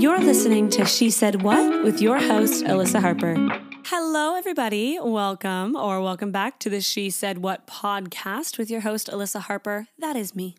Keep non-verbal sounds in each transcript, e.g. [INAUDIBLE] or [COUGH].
You're listening to She Said What with your host, Alyssa Harper. Hello, everybody. Welcome or welcome back to the She Said What podcast with your host, Alyssa Harper. That is me.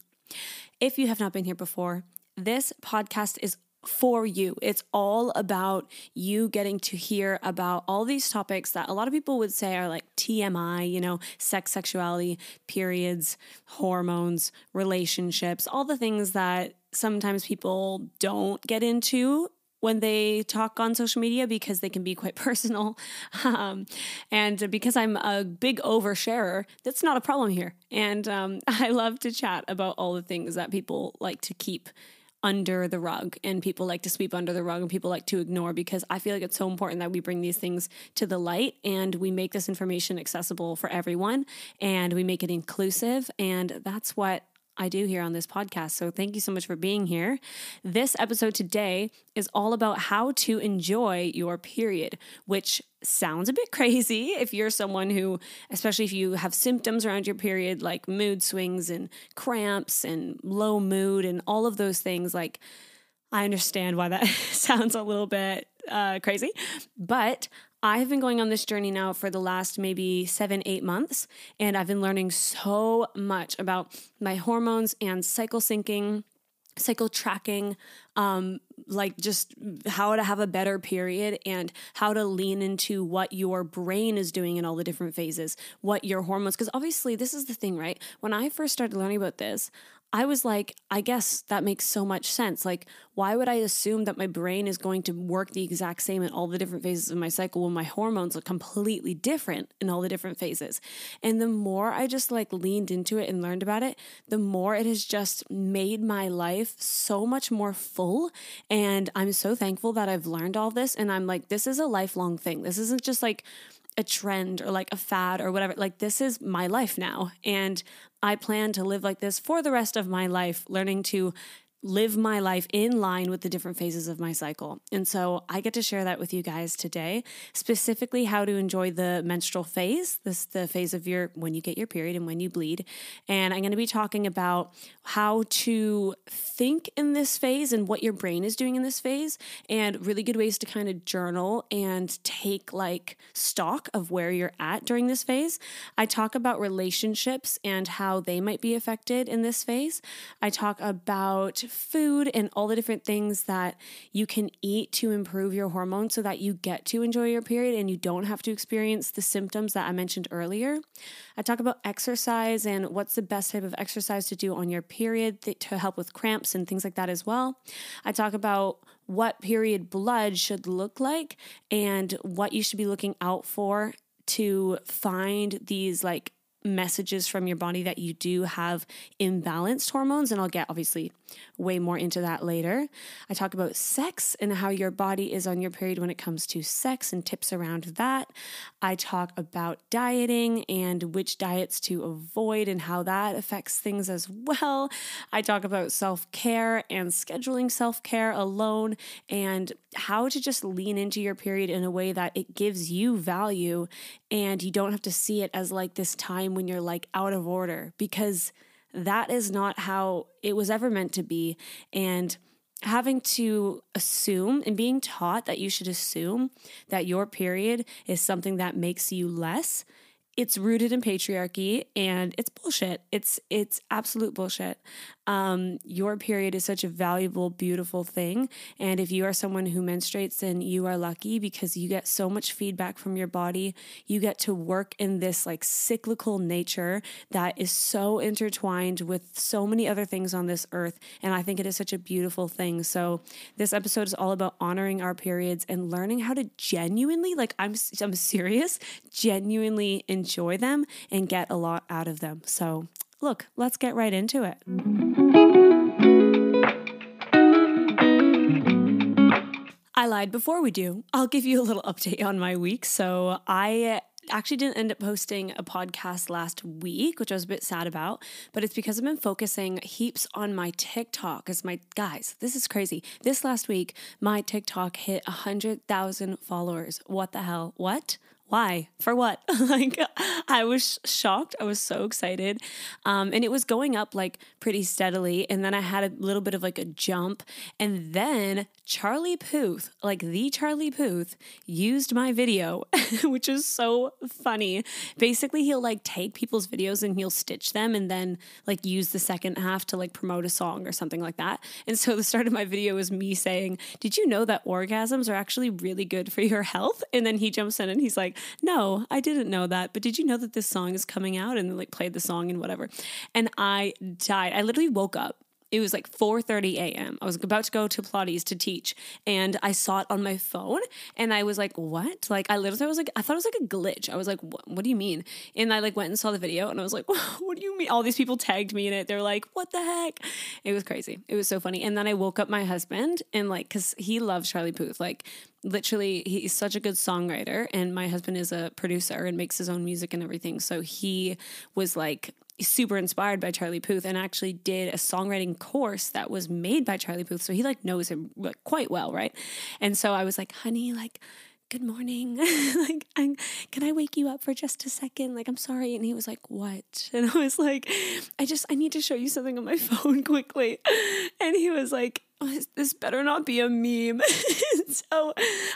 If you have not been here before, this podcast is for you. It's all about you getting to hear about all these topics that a lot of people would say are like TMI, you know, sex, sexuality, periods, hormones, relationships, all the things that sometimes people don't get into when they talk on social media because they can be quite [LAUGHS] personal. Um, and because I'm a big oversharer, that's not a problem here. And um, [LAUGHS] I love to chat about all the things that people like to keep under the rug and people like to sweep under the rug and people like to ignore because I feel like it's so important that we bring these things to the light and we make this information accessible for everyone and we make it inclusive. And that's what I do here on this podcast. So thank you so much for being here. This episode today is all about how to enjoy your period, which sounds a bit [LAUGHS] crazy if you're someone who, especially if you have symptoms around your period like mood swings and cramps and low mood and all of those things. Like, I understand why that [LAUGHS] sounds a little bit uh, crazy, but I have been going on this journey now for the last maybe seven, eight months, and I've been learning so much about my hormones and cycle syncing, cycle tracking, um, like just how to have a better period and how to lean into what your brain is doing in all the different phases, what your hormones, because obviously, this is the thing, right? When I first started learning about this, I was like, I guess that makes so much sense. Like, why would I assume that my brain is going to work the exact same in all the different phases of my cycle when my hormones are completely different in all the different phases? And the more I just like leaned into it and learned about it, the more it has just made my life so much more full. And I'm so thankful that I've learned all this. And I'm like, this is a lifelong thing. This isn't just like, a trend or like a fad or whatever. Like, this is my life now. And I plan to live like this for the rest of my life, learning to live my life in line with the different phases of my cycle. And so I get to share that with you guys today, specifically how to enjoy the menstrual phase, this the phase of your when you get your period and when you bleed. And I'm going to be talking about how to think in this phase and what your brain is doing in this phase and really good ways to kind of journal and take like stock of where you're at during this phase. I talk about relationships and how they might be affected in this phase. I talk about food and all the different things that you can eat to improve your hormones so that you get to enjoy your period and you don't have to experience the symptoms that I mentioned earlier. I talk about exercise and what's the best type of exercise to do on your period to help with cramps and things like that as well. I talk about what period blood should look like and what you should be looking out for to find these like messages from your body that you do have imbalanced hormones. And I'll get obviously way more into that later. I talk about sex and how your body is on your period when it comes to sex and tips around that. I talk about dieting and which diets to avoid and how that affects things as well. I talk about self care and scheduling self care alone and how to just lean into your period in a way that it gives you value and you don't have to see it as like this time when you're like out of order because that is not how it was ever meant to be. And having to assume and being taught that you should assume that your period is something that makes you less it's rooted in patriarchy and it's bullshit. It's it's absolute bullshit. Um, your period is such a valuable, beautiful thing, and if you are someone who menstruates, then you are lucky because you get so much feedback from your body. You get to work in this like cyclical nature that is so intertwined with so many other things on this earth, and I think it is such a beautiful thing. So this episode is all about honoring our periods and learning how to genuinely, like I'm I'm serious, genuinely enjoy them and get a lot out of them. So, look, let's get right into it. I lied before we do. I'll give you a little update on my week. So, I actually didn't end up posting a podcast last week, which I was a bit sad about, but it's because I've been focusing heaps on my TikTok. As my guys, this is crazy. This last week, my TikTok hit 100,000 followers. What the hell? What? Why? For what? [LAUGHS] Like i was shocked. I was so excited. Um, and it was going up like pretty steadily. And then i had a little bit of like a jump. And then charlie puth like the charlie puth used my video [LAUGHS] which is so funny. Basically he'll like take people's videos and he'll stitch them and then like use the second half to like promote a song or something like that. And so the start of my video was me saying did you know that orgasms are actually really good for your health? And then he jumps in and he's like no, I didn't know that. But did you know that this song is coming out? And like played the song and whatever. And I died. I literally woke up it was like 4:30 a.m. I was about to go to Pilates to teach and I saw it on my phone and I was like, "What?" Like I literally was like I thought it was like a glitch. I was like, "What, what do you mean?" And I like went and saw the video and I was like, [LAUGHS] "What do you mean?" All these people tagged me in it. They're like, "What the heck?" It was crazy. It was so funny. And then I woke up my husband and like cuz he loves Charlie Puth. Like literally he's such a good songwriter and my husband is a producer and makes his own music and everything. So he was like super inspired by Charlie Puth and actually did a songwriting course that was made by Charlie Puth. So he like knows him like, quite well, right? And so I was like, honey, like, good morning. [LAUGHS] like, I'm, can I wake you up for just a second? Like, I'm sorry. And he was like, what? [LAUGHS] And I was like, I just, I need to show you something on my [LAUGHS] phone quickly. And he was like, oh, this better not be a meme. so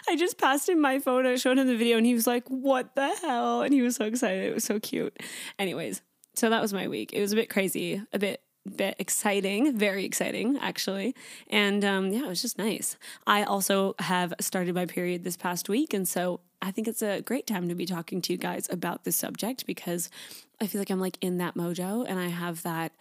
I just passed him my phone. I showed him the video and he was like, what the hell? And he was so excited. It was so cute. Anyways, so that was my week. It was a bit crazy, a bit bit exciting, very exciting actually. And um, yeah, it was just nice. I also have started my period this past week, and so I think it's a great time to be talking to you guys about this subject because I feel like I'm like in that mojo, and I have that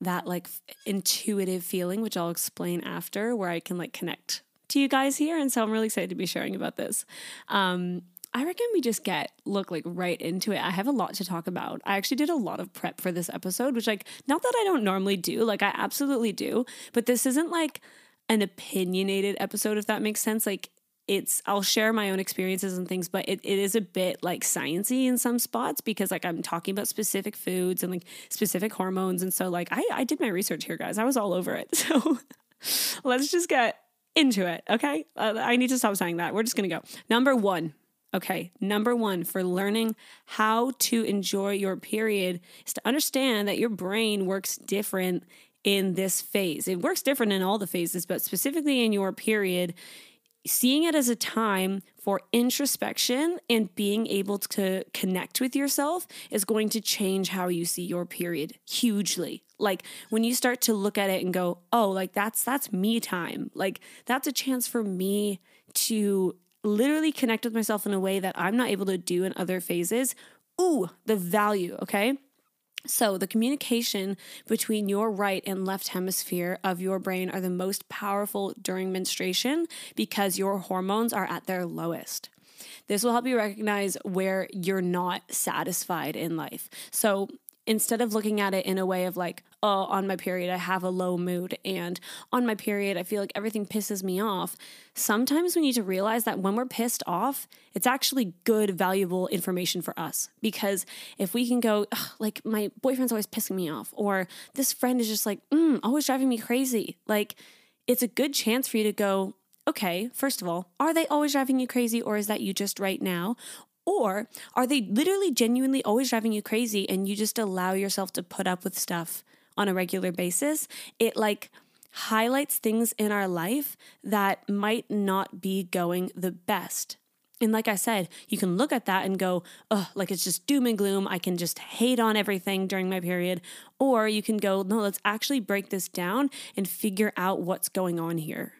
that like intuitive feeling, which I'll explain after, where I can like connect to you guys here. And so I'm really excited to be sharing about this. Um, I reckon we just get look like right into it. I have a lot to talk about. I actually did a lot of prep for this episode, which like not that I don't normally do, like I absolutely do, but this isn't like an opinionated episode if that makes sense. Like it's I'll share my own experiences and things, but it, it is a bit like sciency in some spots because like I'm talking about specific foods and like specific hormones. And so like I, I did my research here, guys. I was all over it. [LAUGHS] So let's just get into it. Okay. Uh, I need to stop saying that. We're just going to go. Number one, Okay, number one for learning how to enjoy your period is to understand that your brain works different in this phase. It works different in all the phases, but specifically in your period, seeing it as a time for introspection and being able to connect with yourself is going to change how you see your period hugely like when you start to look at it and go oh like that's that's me time like that's a chance for me to literally connect with myself in a way that I'm not able to do in other phases. Ooh, the value, okay? So, the communication between your right and left hemisphere of your brain are the most powerful during menstruation because your hormones are at their lowest. This will help you recognize where you're not satisfied in life. So, instead of looking at it in a way of like, oh, on my period, I have a low mood, and on my period, I feel like everything pisses me off. Sometimes we need to realize that when we're pissed off, it's actually good, valuable information for us. Because if we can go, like, my boyfriend's always pissing me off, or this friend is just like, mm, always driving me crazy, like, it's a good chance for you to go, okay, first of all, are they always driving you crazy or is that you just right now? Or are they literally genuinely always driving you crazy and you just allow yourself to put up with stuff on a regular basis? It like highlights things in our life that might not be going the best. And like I said, you can look at that and go, oh, like it's just doom and gloom. I can just hate on everything during my period. Or you can go, no, let's actually break this down and figure out what's going on here.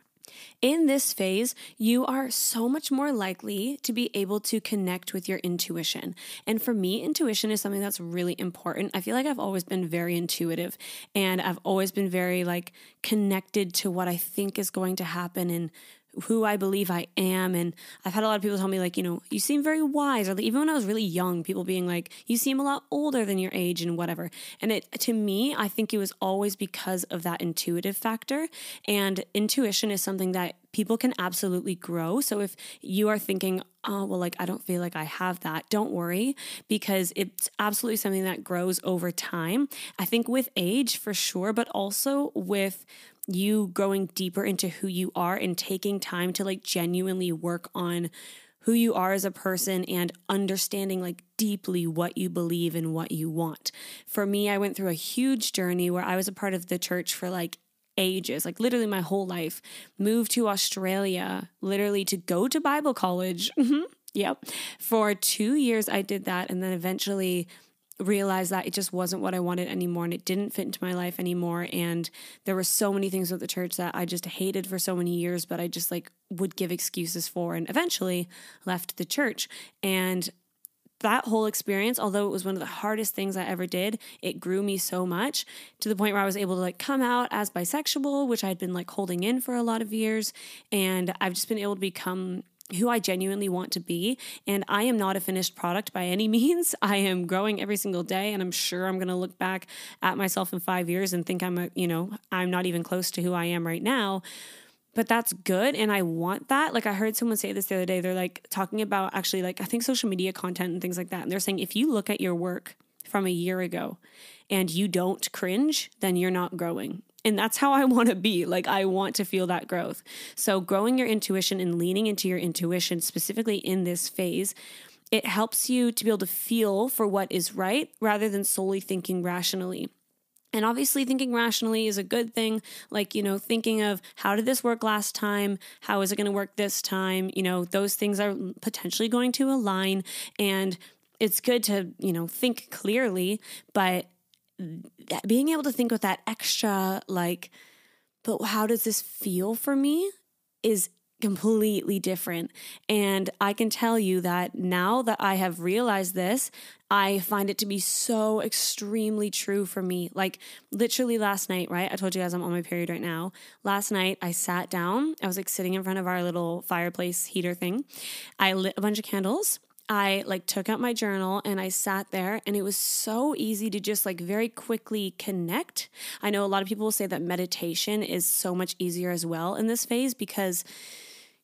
In this phase, you are so much more likely to be able to connect with your intuition. And for me, intuition is something that's really important. I feel like I've always been very intuitive and I've always been very like connected to what I think is going to happen and who I believe I am. And I've had a lot of people tell me, like, you know, you seem very wise. Or like, even when I was really young, people being like, you seem a lot older than your age and whatever. And it, to me, I think it was always because of that intuitive factor. And intuition is something that people can absolutely grow. So if you are thinking, oh, well, like, I don't feel like I have that, don't worry because it's absolutely something that grows over time. I think with age for sure, but also with you growing deeper into who you are and taking time to like genuinely work on who you are as a person and understanding like deeply what you believe and what you want. For me, I went through a huge journey where I was a part of the church for like ages, like literally my whole life, moved to Australia literally to go to Bible college. Mm-hmm. Yep. For two years, I did that. And then eventually realized that it just wasn't what I wanted anymore and it didn't fit into my life anymore. And there were so many things with the church that I just hated for so many years, but I just like would give excuses for and eventually left the church. And that whole experience, although it was one of the hardest things I ever did, it grew me so much to the point where I was able to like come out as bisexual, which I'd been like holding in for a lot of years. And I've just been able to become who I genuinely want to be. And I am not a finished product by any [LAUGHS] means. I am growing every single day. And I'm sure I'm going to look back at myself in five years and think I'm a, you know, I'm not even close to who I am right now. But that's good. And I want that. Like I heard someone say this the other day. They're like talking about actually, like, I think social media content and things like that. And they're saying if you look at your work from a year ago and you don't cringe, then you're not growing. And that's how I [LAUGHS] want to be. Like, I want to feel that growth. So, growing your intuition and leaning into your intuition, specifically in this phase, it helps you to be able to feel for what is right rather than solely thinking rationally. And obviously, thinking rationally is a good thing. Like, you know, thinking of how did this work last time? How is it going to work this time? You know, those things are potentially going to align. And it's good to, you know, think clearly, but being able to think with that extra like but how does this feel for me? is completely different. And i can tell you that now that i have realized this i find it to be so extremely true for me. Like literally last night right? I told you guys i'm on my period right now. Last night i sat down. I was like sitting in front of our little fireplace heater thing. I lit a bunch of candles I like took out my journal and I sat there and it was so easy to just like very quickly connect. I know a lot of people will say that meditation is so much easier as well in this phase because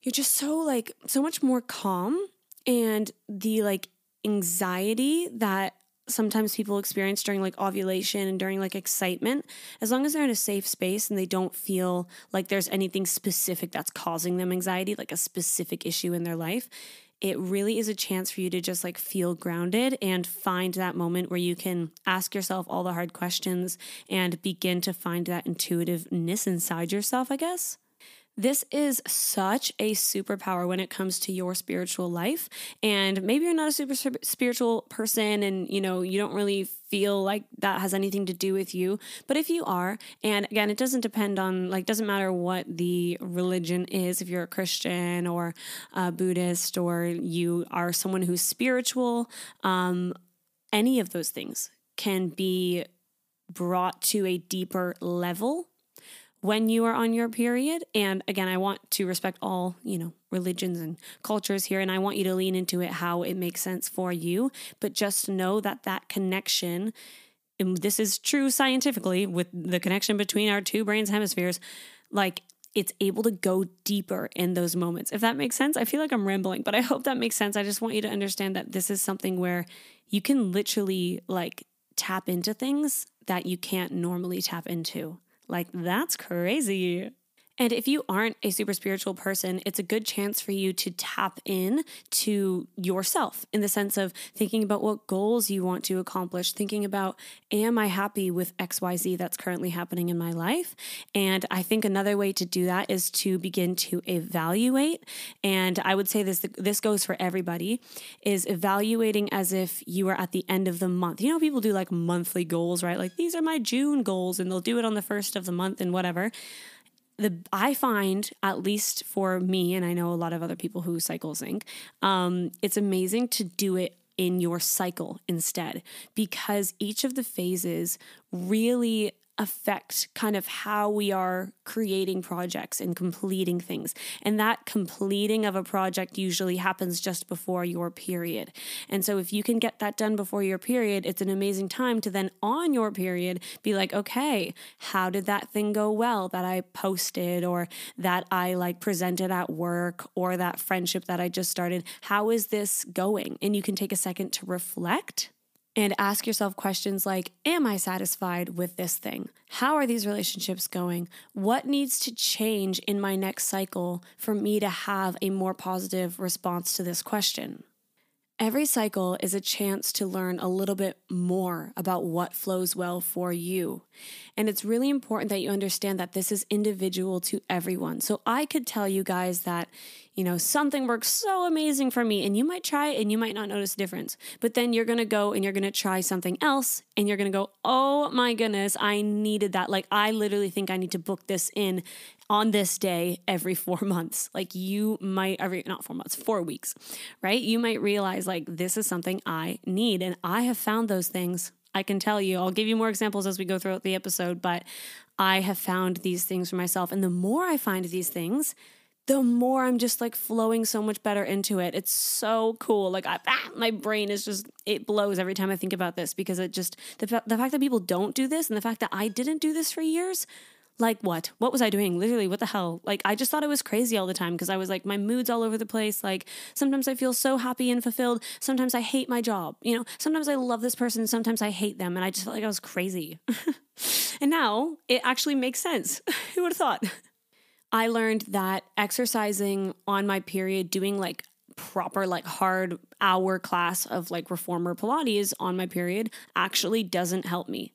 you're just so like so much more calm and the like anxiety that sometimes people experience during like ovulation and during like excitement as long as they're in a safe space and they don't feel like there's anything specific that's causing them anxiety like a specific issue in their life it really is a chance for you to just like feel grounded and find that moment where you can ask yourself all the hard questions and begin to find that intuitiveness inside yourself, I guess. This is such a superpower when it comes to your spiritual life. And maybe you're not a super spiritual person and you know, you don't really feel like that has anything to do with you. But if you are, and again, it doesn't depend on like doesn't matter what the religion is, if you're a Christian or a Buddhist or you are someone who's spiritual, um, any of those things can be brought to a deeper level when you are on your period. And again, I want to respect all, you know, religions and cultures here. And I want you to lean into it how it makes sense for you. But just know that that connection, and this is true scientifically with the connection between our two brains hemispheres, like it's able to go deeper in those moments. If that makes sense, I feel like I'm rambling, but I hope that makes sense. I just want you to understand that this is something where you can literally like tap into things that you can't normally tap into. Like, that's crazy. And if you aren't a super spiritual person, it's a good chance for you to tap in to yourself in the sense of thinking about what goals you want to accomplish, thinking about, am I happy with XYZ that's currently happening in my life? And I think another way to do that is to begin to evaluate. And I would say this this goes for everybody is evaluating as if you are at the end of the month. You know, people do like monthly goals, right? Like these are my June goals, and they'll do it on the first of the month and whatever the I find at least for me, and I know a lot of other people who cycle sync, um, it's amazing to do it in your cycle instead because each of the phases really affect kind of how we are creating projects and completing things. And that completing of a project usually happens just before your period. And so if you can get that done before your period, it's an amazing time to then on your period be like, okay, how did that thing go well that I posted or that I like presented at work or that friendship that I just started? How is this going? And you can take a second to reflect and ask yourself questions like Am I satisfied with this thing? How are these relationships going? What needs to change in my next cycle for me to have a more positive response to this question? Every cycle is a chance to learn a little bit more about what flows well for you. And it's really important that you understand that this is individual to everyone. So I could tell you guys that you know, something works so amazing for me and you might try it and you might not notice a difference. But then you're to go and you're to try something else and you're to go, "Oh my goodness, I needed that. Like I literally think I need to book this in on this day every [LAUGHS] 4 months." Like you might every not 4 months, 4 weeks, right? You might realize like this is something I need and I have found those things I can tell you. I'll give you more examples as we go throughout the episode, but I have found these things for myself. And the more I find these things, the more I'm just like flowing so much better into it. It's so cool. Like I, ah, my brain is just it blows every time I think about this because it just the the fact that people don't do this and the fact that I didn't do this for years. Like what? What was I doing? Literally, what the hell? Like I just thought it was crazy all the time because I was like my mood's all over the place. Like sometimes I feel so happy and fulfilled. Sometimes I hate my job. You know, sometimes I love this person. Sometimes I hate them, and I just felt like I was crazy. [LAUGHS] and now it actually makes sense. [LAUGHS] Who would have thought? I learned that exercising on my period, doing like proper like hard hour class of like reformer pilates on my period actually doesn't help me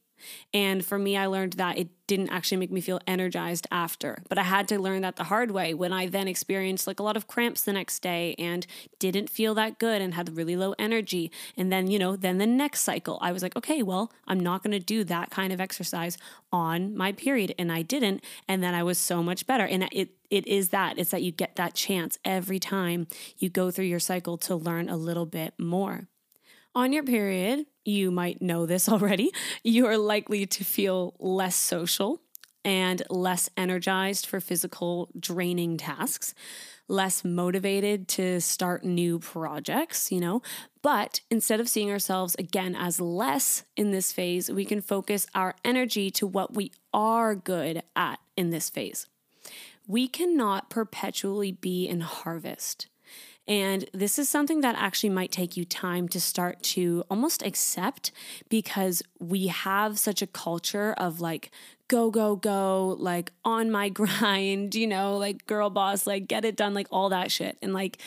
and for me, I learned that it didn't actually make me feel energized after. But I had to learn that the hard way when I then experienced like a lot of cramps the next day and didn't feel that good and had really low energy. And then, you know, then the next cycle, I was like, okay, well, I'm not going to do that kind of exercise on my period. And I didn't. And then I was so much better. And it, it is that it's that you get that chance every time you go through your cycle to learn a little bit more. On your period, you might know this [LAUGHS] already, you are likely to feel less social and less energized for physical draining tasks, less motivated to start new projects, you know. But instead of seeing ourselves again as less in this phase, we can focus our energy to what we are good at in this phase. We cannot perpetually be in harvest. And this is something that actually might take you time to start to almost accept because we have such a culture of like, go, go, go, like on my [LAUGHS] grind, you know, like girl boss, like get it done, like all that shit. And like,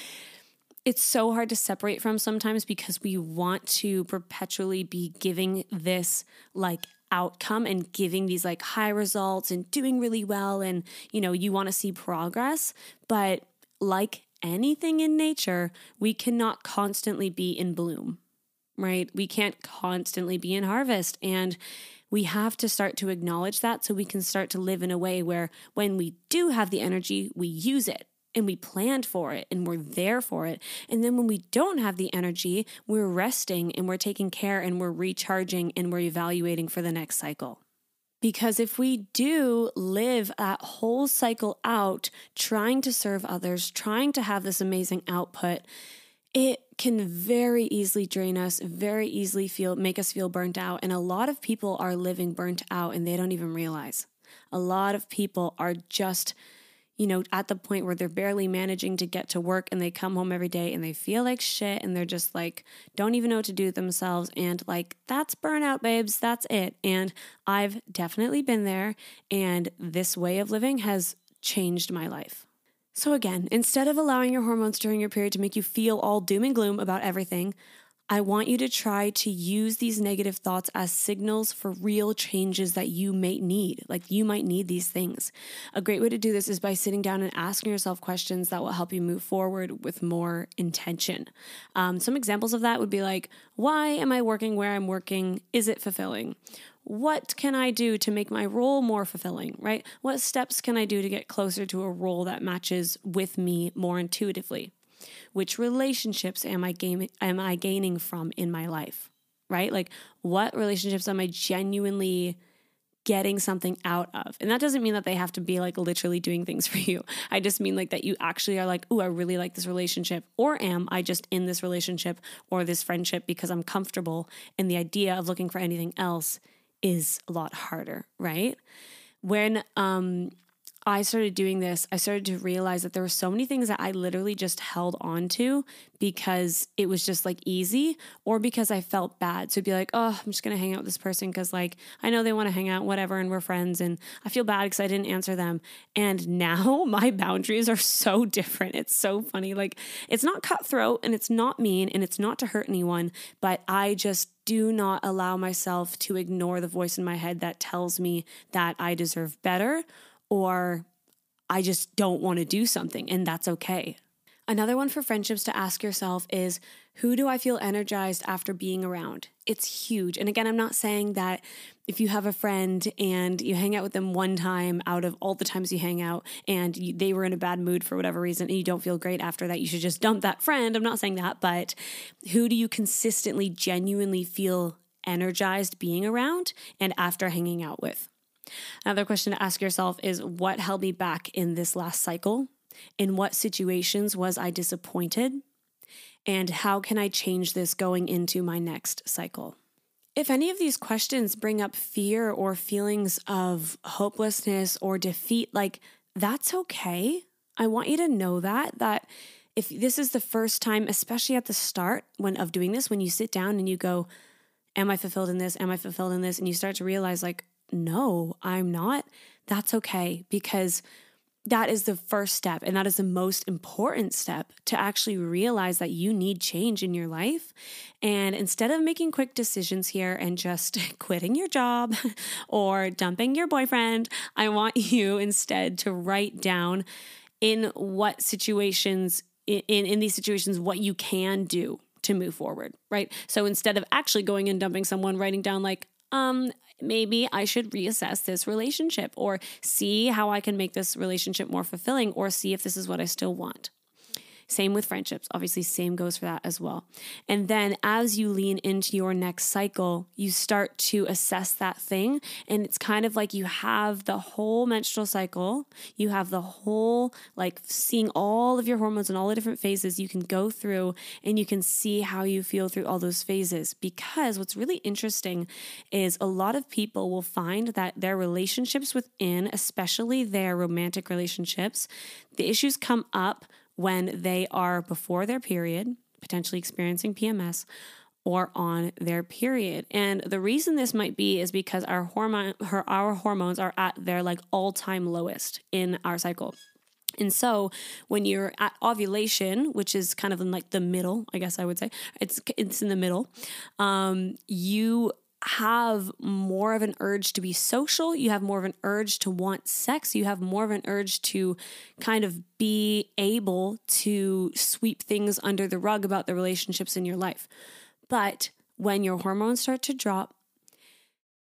it's so hard to separate from sometimes because we want to perpetually be giving this like outcome and giving these like high results and doing really well and you know you want to see progress but like anything in nature, we cannot constantly be in bloom, right? We can't constantly be in harvest. And we have to start to acknowledge that so we can start to live in a way where when we do have the energy, we use it and we planned for it and we're there for it. And then when we don't have the energy, we're resting and we're taking care and we're recharging and we're evaluating for the next cycle. Because if we do live that whole cycle out, trying to serve others, trying to have this amazing output, it can very easily drain us, very easily feel make us feel burnt out. And a lot of people are living burnt out and they don't even realize. A lot of people are just you know, at the point where they're barely managing to get to work and they come home every day and they feel like shit and they're just like, don't even know what to do themselves. And like, that's burnout, babes. That's it. And I've definitely been there. And this way of living has changed my life. So, again, instead of allowing your hormones during your period to make you feel all doom and gloom about everything, I want you to try to use these negative thoughts as signals for real changes that you may need. Like you might need these things. A great way to do this is by sitting down and asking yourself questions that will help you move forward with more intention. Um, some examples of that would be like, why am I working where I'm working? Is it fulfilling? What can I do to make my role more fulfilling, right? What steps can I do to get closer to a role that matches with me more intuitively? Which relationships am I gaining am I gaining from in my life? Right? Like what relationships am I genuinely getting something out of. And that doesn't mean that they have to be like literally doing things [LAUGHS] for you. I just mean like that you actually are like, oh, I really like this relationship. Or am I just in this relationship or this friendship because I'm comfortable and the idea of looking for anything else is a lot harder, right? When um I started doing this, I started to realize that there were so many things that I literally just held on to because it was just like easy or because I felt bad. So it'd be like, oh, I'm just going to hang out with this person because like I know they want to hang out, whatever, and we're friends. And I feel bad because I didn't answer them. And [LAUGHS] now my boundaries are so different. It's so funny. Like it's not cutthroat and it's not mean and it's not to hurt anyone, but I just do not allow myself to ignore the voice in my head that tells me that I deserve better or I just don't want to do something, and that's okay. Another one for friendships to ask yourself is who do I feel energized after being around? It's huge. And again, I'm not saying that if you have a friend and you hang out with them one time out of all the times you hang out and you, they were in a bad mood for whatever reason and you don't feel great after that, you should just dump that friend. I'm not saying that, but who do you consistently, genuinely feel energized being around and after hanging out with? Another question to ask yourself is what held me back in this last cycle? In what situations was I disappointed? And how can I change this going into my next cycle? If any of these questions bring up fear or feelings of hopelessness or defeat, like that's okay. I want you to know that that if this is the first time, especially at the start when of doing this, when you sit down and you go, Am I fulfilled in this? Am I fulfilled in this? And you start to realize, like, no, I'm not, that's okay because that is the first step and that is the most important step to actually realize that you need change in your life. And instead of making quick decisions here and just [LAUGHS] quitting your job [LAUGHS] or dumping your boyfriend i want [LAUGHS] you instead to write down in what situations in, in these situations what you can do to move forward right? So instead of actually going and dumping someone writing down like um maybe I should reassess this relationship or see how I can make this relationship more fulfilling or see if this is what I still want. Same with friendships. Obviously, same goes for that as well. And then as you lean into your next cycle, you start to assess that thing. And it's kind of like you have the whole menstrual cycle, you have the whole, like seeing all of your hormones and all the different phases you can go through, and you can see how you feel through all those phases. Because what's really interesting is a lot of people will find that their relationships within, especially their romantic relationships, the issues come up when they are before their period, potentially experiencing PMS, or on their period. And the reason this might be is because our hormone her, our hormones are at their like all-time lowest in our cycle. And so when you're at ovulation, which is kind of in like the middle, I guess I would say, it's it's in the middle, um, you have more of an urge to be social, you have more of an urge to want sex, you have more of an urge to kind of be able to sweep things under the rug about the relationships in your life. But when your hormones start to drop,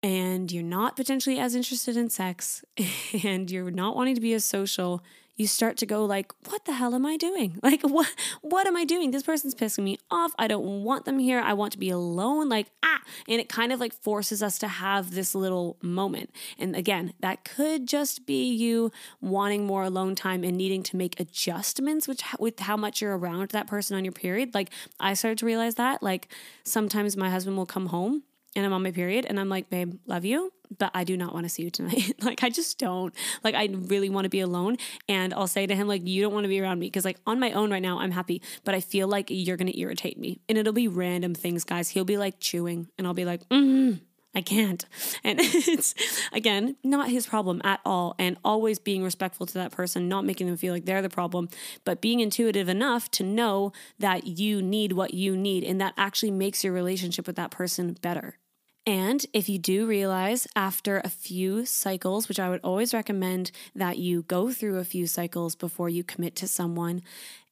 and you're not potentially as interested in sex [LAUGHS] and you're not wanting to be as social you start to go like what the hell am i doing? [LAUGHS] Like what what am i doing? This person's pissing me off. I don't want them here. I want to be alone. Like ah and it kind of like forces us to have this little moment. And again that could just be you wanting more alone time and needing to make adjustments which with how much you're around that person on your period. Like i started to realize that like sometimes my husband will come home and I'm on my period and I'm like, babe, love you, but I do not want to see you tonight. [LAUGHS] like, I just don't. Like, I really want to be alone. And I'll say to him, like, you don't want to be around me because, like, on my own right now, I'm happy, but I feel like you're going to irritate me. And it'll be random things, guys. He'll be like chewing and I'll be like, mm I can't. [LAUGHS] And it's, again, not his problem at all. And always being respectful to that person, not making them feel like they're the problem, but being intuitive enough to know that you need what you need. And that actually makes your relationship with that person better. And if you do realize after a few cycles, which I would always recommend that you go through a few cycles before you commit to someone,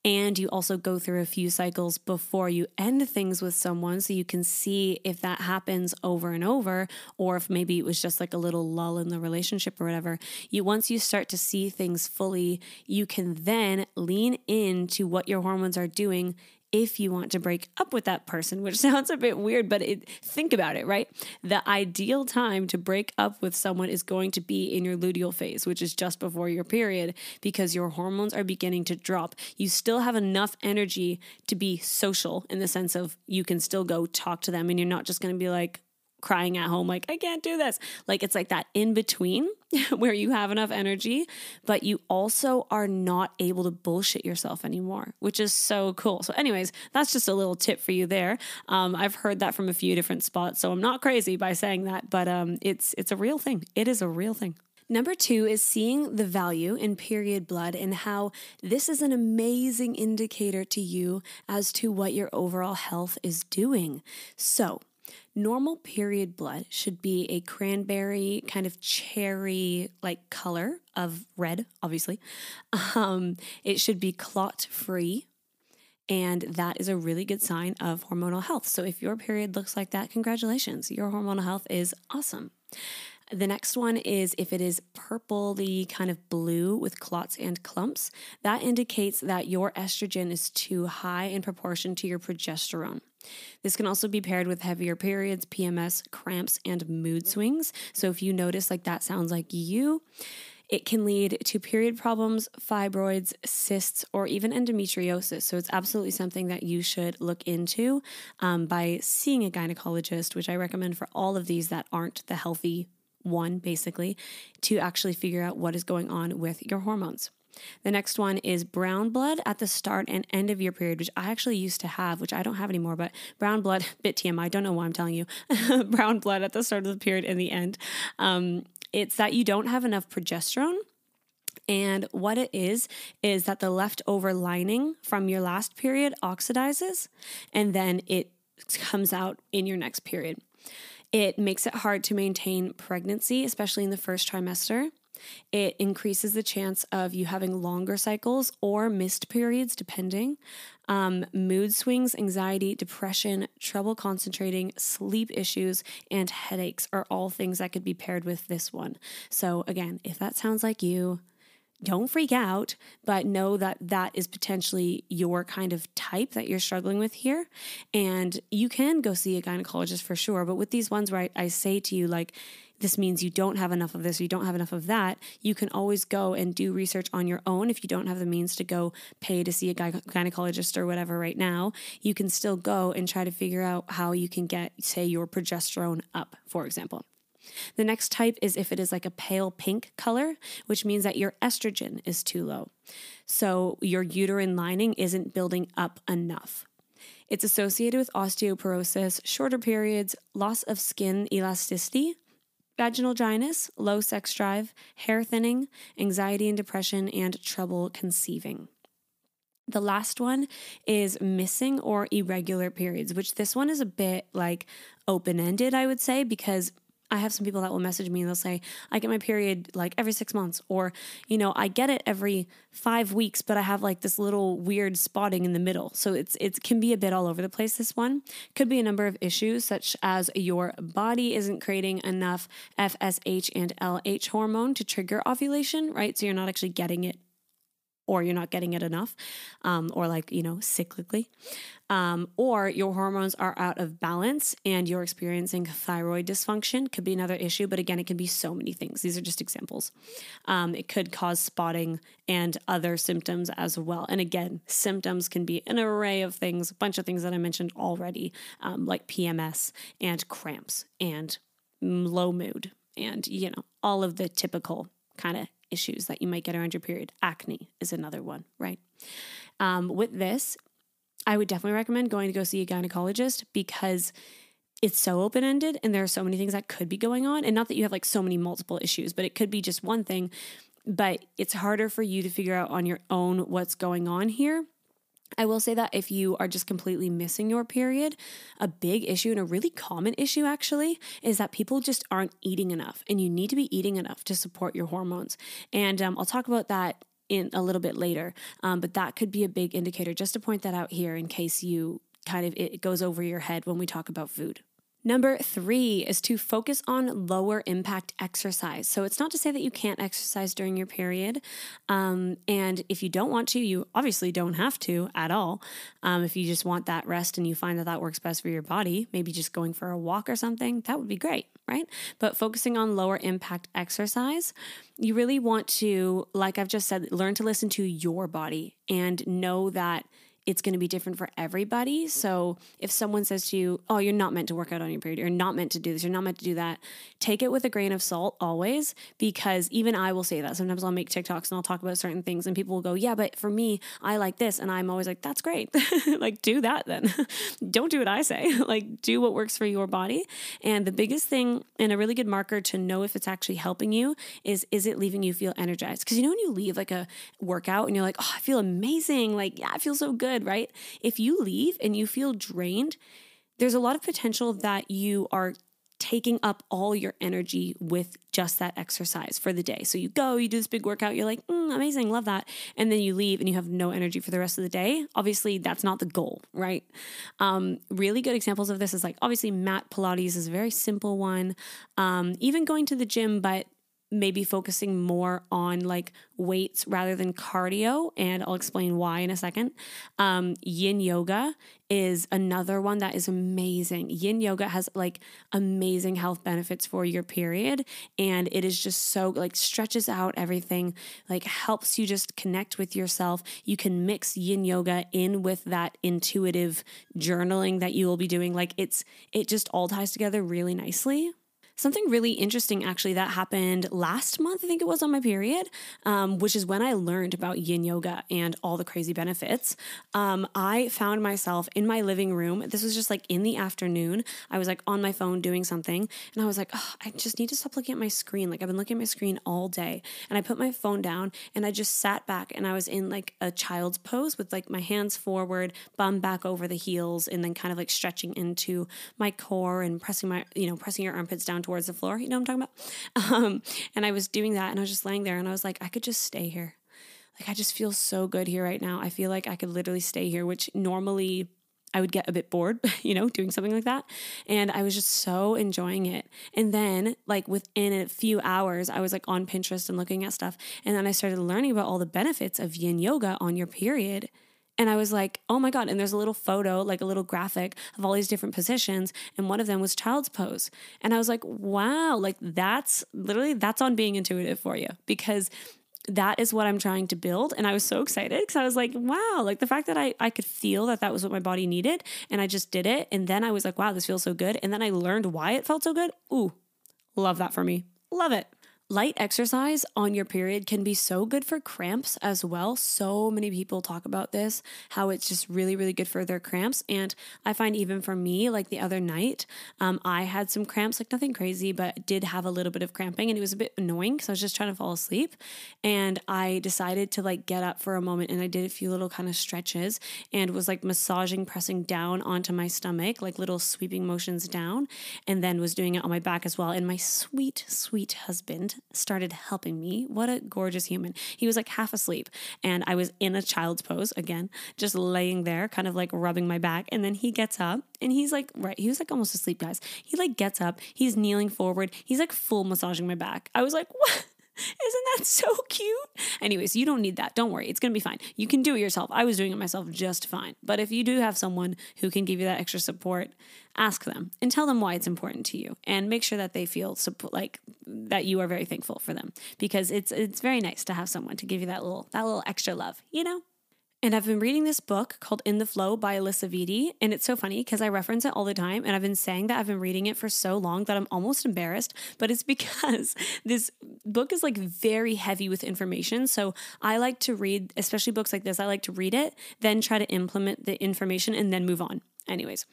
and you also go through a few cycles before you end things with someone so you can see if that happens over and over or if maybe it was just like a little lull in the relationship or whatever you once you start to see things fully you can then lean into what your hormones are doing if you want to break up with that person, which [LAUGHS] sounds a bit weird, but it, think about it, right? The ideal time to break up with someone is going to be in your luteal phase, which is just before your period, because your hormones are beginning to drop. You still have enough energy to be social in the sense of you can still go talk to them and you're not just going to be like, crying at home, like, I can't do this. Like, it's like that in between [LAUGHS] where you have enough energy, but you also are not able to bullshit yourself anymore, which is so cool. So, anyways, that's just a little tip for you there. Um, I've heard that from a few different spots, so I'm not crazy by saying that, but um, it's it's a real thing. It is a real thing. Number two is seeing the value in period blood and how this is an amazing indicator to you as to what your overall health is doing. So, normal period blood should be a cranberry kind of cherry like color of red, obviously. Um, it should be clot free. And that is a really good sign of hormonal health. So, if your period looks like that, congratulations. Your hormonal health is awesome. The next one is if it is purpley kind of blue with clots and clumps, that indicates that your estrogen is too high in proportion to your progesterone. This can also be paired with heavier periods, PMS, cramps, and mood swings. So if you notice like that sounds like you, it can lead to period problems, fibroids, cysts, or even endometriosis. So it's absolutely something that you should look into um, by seeing a gynecologist, which I recommend for all of these that aren't the healthy one, basically, to actually figure out what is going on with your hormones. The next one is brown blood at the start and end of your period, which I actually used to have, which I don't have anymore, but brown blood, [LAUGHS] bit TMI, I don't know why I'm telling you, [LAUGHS] brown blood at the start of the period and the end. Um, it's that you don't have enough progesterone. And what it is, is that the leftover lining from your last period oxidizes and then it comes out in your next period. It makes it hard to maintain pregnancy, especially in the first trimester. It increases the chance of you having longer cycles or missed periods, depending. Um, mood swings, anxiety, depression, trouble concentrating, sleep issues, and headaches are all things that could be paired with this one. So, again, if that sounds like you, don't freak out, but know that that is potentially your kind of type that you're struggling with here. And you can go see a gynecologist for sure. But with these ones where I, I say to you, like, this means you don't have enough of this you don't have enough of that, you can always go and do research on your own. If you don't have the means to go pay to see a gynecologist or whatever right now, you can still go and try to figure out how you can get, say, your progesterone up, for example. The next type is if it is like a pale pink color, which means that your estrogen is too low. So your uterine lining isn't building up enough. It's associated with osteoporosis, shorter periods, loss of skin elasticity, vaginal dryness, low sex drive, hair thinning, anxiety and depression, and trouble conceiving. The last one is missing or irregular periods, which this one is a bit like open ended, I would say, because I have some people that will message me and they'll say, I get my period like every six months, or, you know, I get it every five weeks, but I have like this little weird spotting in the middle. So it's it can be a bit all over the place. This one could be a number of issues, such as your body isn't creating enough FSH and LH hormone to trigger ovulation, right? So you're not actually getting it or you're not getting it enough, um, or like, you know, cyclically, um, or your hormones are out of balance and you're experiencing thyroid dysfunction, could be another issue. But again, it can be so many things. These are just examples. Um, it could cause spotting and other symptoms as well. And again, symptoms can be an array of things, a bunch of things that I mentioned already, um, like PMS and cramps and low mood and, you know, all of the typical kind of issues that you might get around your period. Acne is another one, right? Um, with this, I would definitely recommend going to go see a gynecologist because it's so open ended and there are so many things that could be going on. And not that you have like so many multiple issues, but it could be just one thing. But it's harder for you to figure out on your own what's going on here I will say that if you are just completely missing your period, a big issue and a really common issue actually is that people just aren't eating enough, and you need to be eating enough to support your hormones. And um, I'll talk about that in a little bit later, um, but that could be a big indicator. Just to point that out here in case you kind of it goes over your head when we talk about food. Number three is to focus on lower impact exercise. So it's not to say that you can't exercise during your period. Um, and if you don't want to, you obviously don't have to at all. Um, if you just want that rest and you find that that works best for your body, maybe just going for a walk or something, that would be great, right? But focusing on lower impact exercise, you really want to, like I've just said, learn to listen to your body and know that it's going to be different for everybody. So if someone says to you, "Oh, you're not meant to work out on your period. You're not meant to do this. You're not meant to do that," take it with a grain of salt always, because even I will say that. Sometimes I'll make TikToks and I'll talk about certain things, and people will go, "Yeah, but for me, I like this," and I'm always like, "That's great. [LAUGHS] like do that then. [LAUGHS] Don't do what I say. [LAUGHS] like do what works for your body." And the biggest thing and a really good marker to know if it's actually helping you is is it leaving you feel energized? Because you know when you leave like a workout and you're like, "Oh, I feel amazing. Like, yeah, I feel so good," right? If you leave and you feel drained, there's a lot of potential that you are taking up all your energy with just that exercise for the day. So you go, you do this big workout, you're like, mm, amazing, love that. And then you leave and you have no energy for the rest of the day. Obviously, that's not the goal, right? Um, really good examples of this is like obviously mat Pilates is a very simple one. Um, even going to the gym, but maybe focusing more on like weights rather than cardio. And I'll explain why in a second. Um, yin yoga is another one that is amazing. Yin yoga has like amazing health benefits for your period. And it is just so like stretches out everything, like helps you just connect with yourself. You can mix yin yoga in with that intuitive journaling that you will be doing. Like it's, it just all ties together really nicely something really interesting actually that happened last month, I think it was on my period, um, which is when I learned about yin yoga and all the crazy benefits. Um, I found myself in my living room. This was just like in the afternoon. I was like on my phone doing something, and I was like, oh, I just need to stop looking at my screen. Like I've been looking at my screen all day. And I put my phone down and I just sat back and I was in like a child's pose with like my hands forward, bum back over the heels, and then kind of like stretching into my core and pressing my, you know, pressing your armpits down towards the floor. You know what I'm talking about? [LAUGHS] Um, and I was doing that and I was just laying there and I was like, I could just stay here. Like, I just feel so good here right now. I feel like I could literally stay here, which normally I would get a bit bored, [LAUGHS] you know, doing something like that. And I was just so enjoying it. And then, like, within a few hours, I was like on Pinterest and looking at stuff. And then I started learning about all the benefits of yin yoga on your period. And I was like, oh my God. And there's a little photo, like a little graphic of all these different positions. And one of them was child's pose. And I was like, wow, like that's literally, that's on being intuitive for you because that is what I'm trying to build. And I was so excited because I was like, wow, like the fact that I, I could feel that that was what my body needed. And I just did it. And then I was like, wow, this feels so good. And then I learned why it felt so good. Ooh, love that for me. Love it. Light exercise on your period can be so good for cramps as well. So many people talk about this, how it's just really, really good for their cramps. And I find even for me, like the other night, um, I had some cramps, like nothing crazy, but did have a little bit of cramping and it was a bit annoying because I was just trying to fall asleep. And I decided to like get up for a moment and I did a few little kind of stretches and was like massaging, pressing down onto my stomach, like little sweeping motions down, and then was doing it on my back as well. And my sweet, sweet husband, started helping me. What a gorgeous human. He was like half asleep, and I was in a child's pose again, just laying there, kind of like rubbing my back. And then he gets up and he's like, right, he was like almost asleep, guys. He like gets up, he's kneeling forward, he's like full massaging my back. I was like, [LAUGHS] what? [LAUGHS] Isn't that so cute? Anyways, you don't need that. Don't worry. It's going to be fine. You can do it yourself. I was doing it myself just fine. But if you do have someone who can give you that extra support, ask them and tell them why it's important to you and make sure that they feel support, like that you are very thankful for them because it's it's very nice to have someone to give you that little that little extra love, you know? And I've been reading this book called In the Flo by Alissa Vitti. And it's so funny because I reference it all the time. And I've been saying that I've been reading it for so long that I'm almost embarrassed. But it's [LAUGHS] because this book is like very heavy with information. So I like to read, especially books like this, I like to read it, then try to implement the information and then move on. Anyways,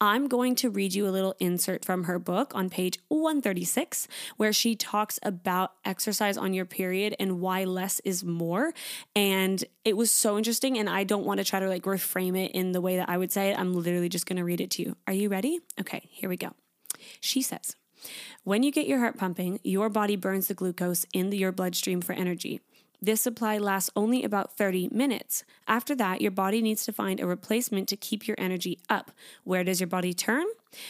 I'm going to read you a little insert from her book on page 136, where she talks about exercise on your period and why less is more. And it was so interesting. And I don't want to try to like reframe it in the way that I would say it. I'm literally just going to read it to you. Are you ready? Okay, here we go. She says, when you get your heart pumping, your body burns the glucose in the, your bloodstream for energy. This supply lasts only about 30 minutes. After that, your body needs to find a replacement to keep your energy up. Where does your body turn?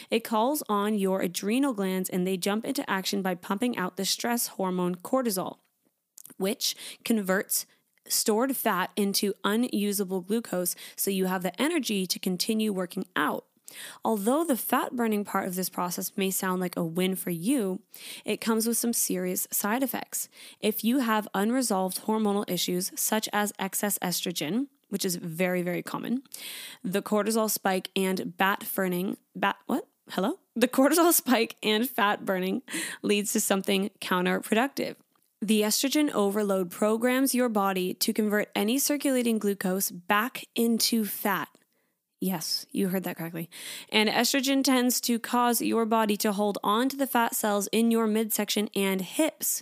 It calls on your adrenal glands and they jump into action by pumping out the stress hormone cortisol, which converts stored fat into unusable glucose so you have the energy to continue working out. Although the fat burning part of this process may sound like a win for you, it comes with some serious side effects. If you have unresolved hormonal issues such as excess estrogen, which is very, very common. The cortisol spike and bat burning, bat, what? Hello? The cortisol [LAUGHS] spike and fat burning leads to something counterproductive. The estrogen overload programs your body to convert any circulating glucose back into fat. Yes, you heard that correctly. And estrogen tends to cause your body to hold on to the fat cells in your midsection and hips.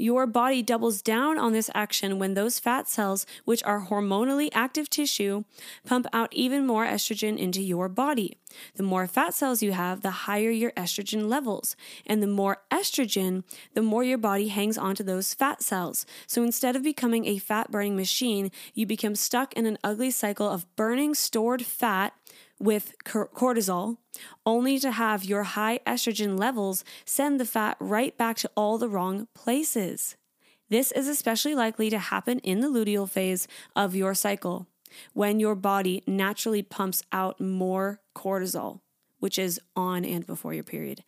Your body doubles down on this action when those fat cells, which are hormonally active tissue, pump out even more estrogen into your body. The more fat cells you have, the higher your estrogen levels. And the more estrogen, the more your body hangs onto those fat cells. So instead of becoming a fat burning machine, you become stuck in an ugly cycle of burning stored fat with cortisol, only to have your high estrogen levels send the fat right back to all the wrong places. This is especially likely to happen in the luteal phase of your cycle, when your body naturally pumps out more cortisol, which is on and before your period.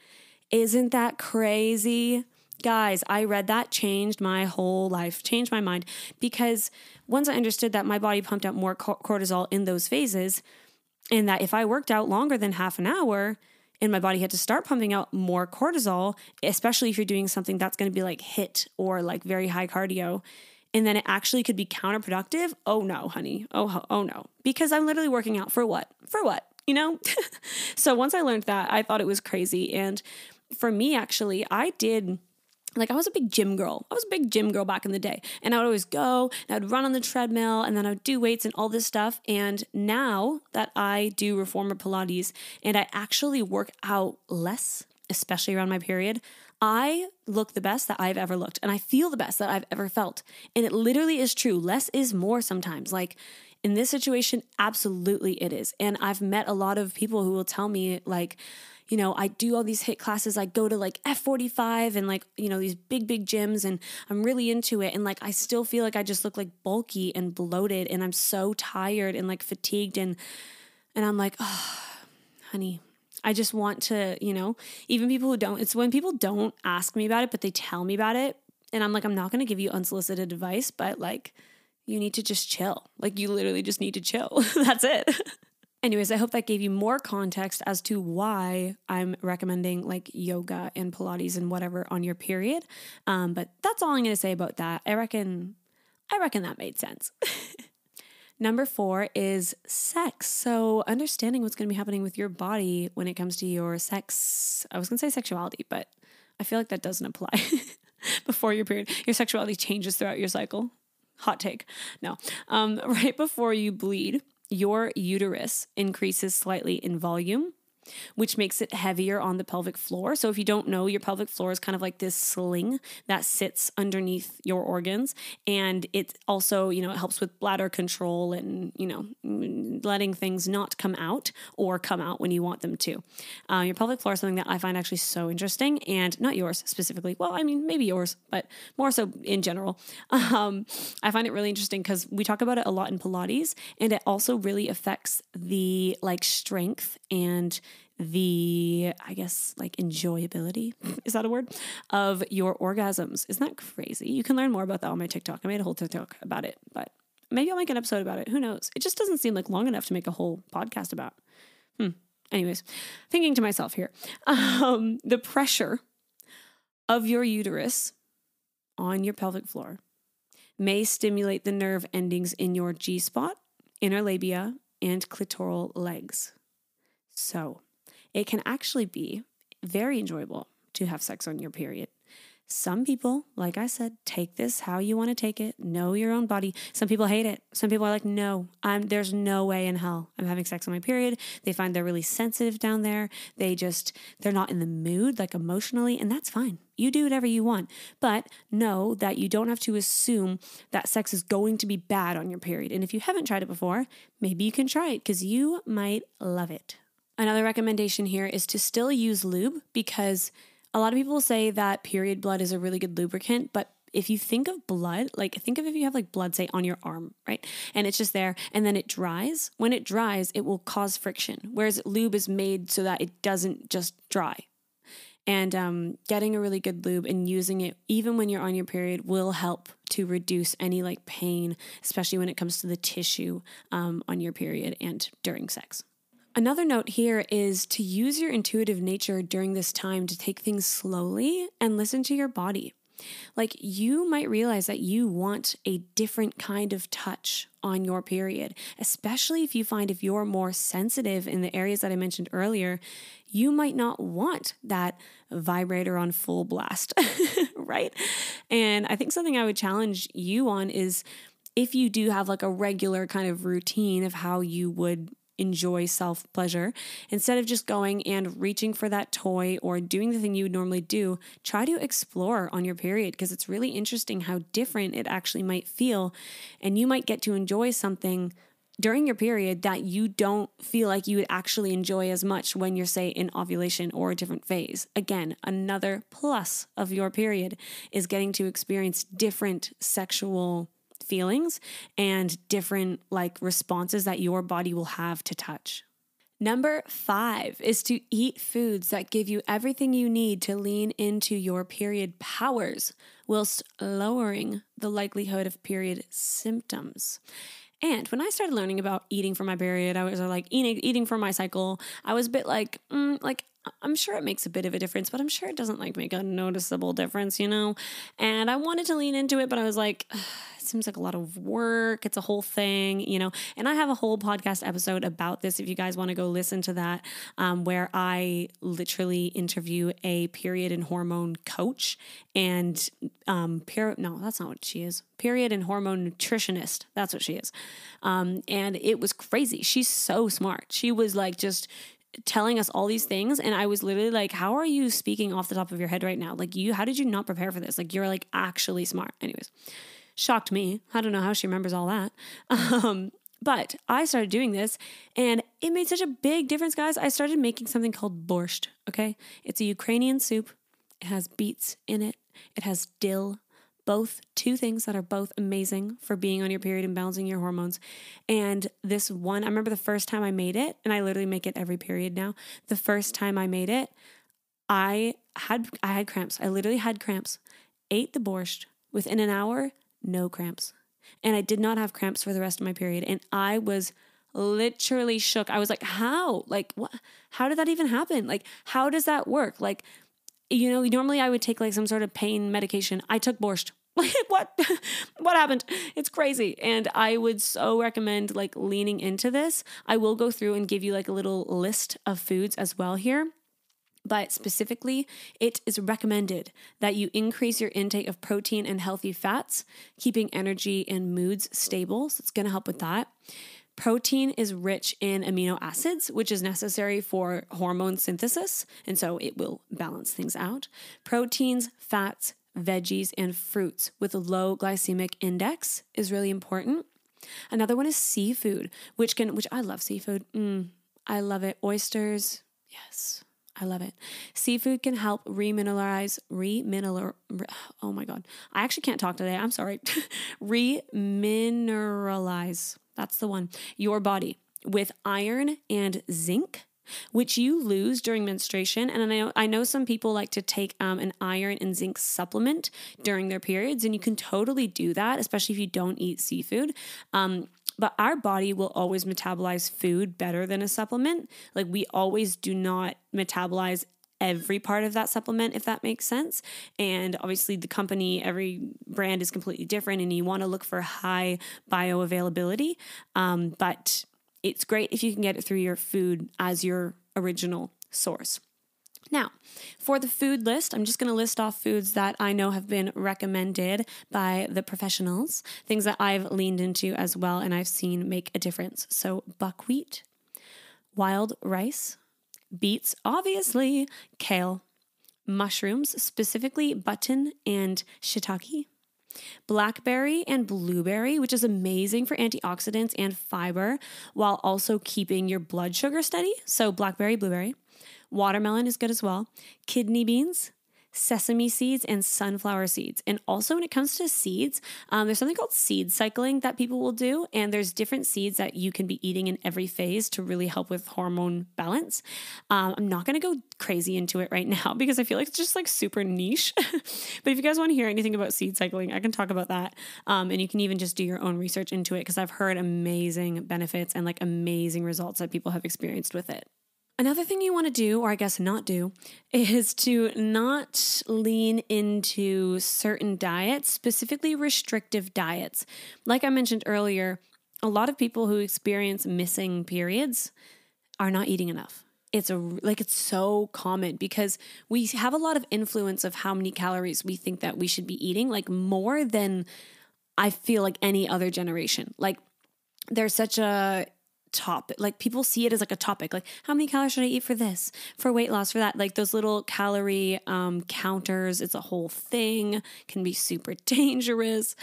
Isn't that crazy? Guys, I read that, changed my whole life, changed my mind because once I understood that my body pumped out more cortisol in those phases, and that if I worked out longer than half an hour, and my body had to start pumping out more cortisol, especially if you're doing something that's going to be like HIIT or like very high cardio, and then it actually could be counterproductive. Oh no, honey. Oh oh no. Because I'm literally working out for what? For what? You know? [LAUGHS] so once I learned that, I thought it was crazy and for me actually, I did like I was a big gym girl. I was a big gym girl back in the day. And I would always go and I'd run on the treadmill and then I would do weights and all this stuff. And now that I do reformer Pilates and I actually work out less, especially around my period, I look the best that I've ever looked and I feel the best that I've ever felt. And it literally is true. Less is more sometimes. Like in this situation, absolutely it is. And I've met a lot of people who will tell me, like, you know, I do all these HIIT classes. I go to like F45 and like, you know, these big, big gyms and I'm really into it. And like, I still feel like I just look like bulky and bloated and I'm so tired and like fatigued. And, and I'm like, oh, honey, I just want to, you know, even people who don't, it's when people don't ask me about it, but they tell me about it. And I'm like, I'm not going to give you unsolicited advice, but like, you need to just chill. Like, you literally just need to chill. [LAUGHS] That's it. [LAUGHS] Anyways, I hope that gave you more context as to why I'm recommending like yoga and Pilates and whatever on your period. Um, but that's all I'm going to say about that. I reckon, I reckon that made sense. [LAUGHS] Number four is sex. So, understanding what's going to be happening with your body when it comes to your sex. I was going to say sexuality, but I feel like that doesn't apply [LAUGHS] before your period. Your sexuality changes throughout your cycle. Hot take. No. Um, [LAUGHS] right before you bleed, your uterus increases slightly in volume which makes it heavier on the pelvic floor. So if you don't know, your pelvic floor is kind of like this sling that sits underneath your organs and it also, you know, it helps with bladder control and, you know, letting things not come out or come out when you want them to. Uh, your pelvic floor is something that I find actually so interesting and not yours specifically. Well, I mean, maybe yours, but more so in general. [LAUGHS] Um, I find it really interesting because we talk about it a lot in Pilates and it also really affects the like strength and the, I guess, like enjoyability, [LAUGHS] is that a word, of your orgasms. Isn't that crazy? You can learn more about that on my TikTok. I made a whole TikTok about it, but maybe I'll make an episode about it. Who knows? It just doesn't seem like long enough to make a whole podcast about. Hmm. Anyways, thinking to myself here, [LAUGHS] um, the pressure of your uterus on your pelvic floor may stimulate the nerve endings in your G spot, inner labia, and clitoral legs. So, it can actually be very enjoyable to have sex on your period. Some people, like I said, take this how you want to take it. Know your own body. Some people hate it. Some people are like, no, I'm there's no way in hell I'm having sex on my period. They find they're really sensitive down there. They just they're not in the mood like emotionally, and that's fine. You do whatever you want. But know that you don't have to assume that sex is going to be bad on your period. And if you haven't tried it before, maybe you can try it because you might love it. Another recommendation here is to still use lube because a lot of people say that period blood is a really good lubricant, but if you think of blood, like think of if you have like blood, say on your arm, right? And it's just there and then it dries. When it dries, it will cause friction, whereas lube is made so that it doesn't just dry. And um, getting a really good lube and using it even when you're on your period will help to reduce any like pain, especially when it comes to the tissue um, on your period and during sex. Another note here is to use your intuitive nature during this time to take things slowly and listen to your body. Like you might realize that you want a different kind of touch on your period, especially if you find if you're more sensitive in the areas that I mentioned earlier, you might not want that vibrator on full blast, [LAUGHS] right? And I think something I would challenge you on is if you do have like a regular kind of routine of how you would enjoy self pleasure. Instead of just going and reaching for that toy or doing the thing you would normally do, try to explore on your period because it's really interesting how different it actually might feel. And you might get to enjoy something during your period that you don't feel like you would actually enjoy as much when you're, say, in ovulation or a different phase. Again, another plus of your period is getting to experience different sexual feelings and different like responses that your body will have to touch. Number five is to eat foods that give you everything you need to lean into your period powers whilst lowering the likelihood of period symptoms. And when I started learning about eating for my period, I was like eating eating for my cycle. I was a bit like, mm, like I'm sure it makes a bit of a difference, but I'm sure it doesn't like make a noticeable difference, you know? And I wanted to lean into it, but I was like, it seems like a lot of work. It's a whole thing, you know? And I have a whole podcast episode about this if you guys want to go listen to that, um, where I literally interview a period and hormone coach and, um, period, no, that's not what she is. Period and hormone nutritionist. That's what she is. Um, and it was crazy. She's so smart. She was like just, telling us all these things and i was literally like how are you speaking off the top of your head right now? Like you how did you not prepare for this? Like you're like actually smart. Anyways shocked me. I don't know how she remembers all that. [LAUGHS] Um, but i started doing this and it made such a big difference guys. I started making something called borscht okay? It's a ukrainian soup. It has beets in it. It has dill both two things that are both amazing for being on your period and balancing your hormones. And this one, I remember the first time I made it, and I literally make it every period now. The first time I made it, I had I had cramps. I literally had cramps. Ate the borscht within an hour, no cramps. And I did not have cramps for the rest of my period. And I was literally shook. I was like, how? Like, what? How did that even happen? Like, how does that work? Like, you know, normally I would take like some sort of pain medication. I took borscht. [LAUGHS] what [LAUGHS] what happened? It's crazy. And I would so recommend like leaning into this. I will go through and give you like a little list of foods as well here. But specifically, it is recommended that you increase your intake of protein and healthy fats, keeping energy and moods stable. So it's going to help with that. Protein is rich in amino acids, which is necessary for hormone synthesis, and so it will balance things out. Proteins, fats, veggies, and fruits with a low glycemic index is really important. Another one is seafood, which can, which I love seafood. Mm, I love it. Oysters, yes, I love it. Seafood can help remineralize, remineral. Oh my god, I actually can't talk today. I'm sorry. [LAUGHS] remineralize that's the one. Your body with iron and zinc which you lose during menstruation. And I know I know some people like to take um, an iron and zinc supplement during their periods, and you can totally do that, especially if you don't eat seafood. Um, but our body will always metabolize food better than a supplement. Like we always do not metabolize every part of that supplement, if that makes sense. And obviously, the company, every brand is completely different, and you want to look for high bioavailability. Um, but it's great if you can get it through your food as your original source. Now, for the food list, I'm just going to list off foods that I know have been recommended by the professionals, things that I've leaned into as well and I've seen make a difference. So, buckwheat, wild rice, beets, obviously, kale, mushrooms, specifically button and shiitake, blackberry and blueberry, which is amazing for antioxidants and fiber while also keeping your blood sugar steady. So, blackberry, blueberry. Watermelon is good as well. Kidney beans, sesame seeds and sunflower seeds. And also, when it comes to seeds, um, there's something called seed cycling that people will do. And there's different seeds that you can be eating in every phase to really help with hormone balance. Um, I'm not going to go crazy into it right [LAUGHS] now because I feel like it's just like super niche. [LAUGHS] but if you guys want to hear anything about seed cycling, I can talk about that. Um, and you can even just do your own research into it because I've heard amazing benefits and like amazing results that people have experienced with it. Another thing you want to do, or I guess not do, is to not lean into certain diets, specifically restrictive diets. Like I mentioned earlier, a lot of people who experience missing periods are not eating enough. It's a like it's so common because we have a lot of influence of how many calories we think that we should be eating, like more than I feel like any other generation. Like there's such a topic like people see it as like a topic like how many calories should i eat for this? For weight loss for that like those little calorie um, counters it's a whole thing can be super [LAUGHS] dangerous.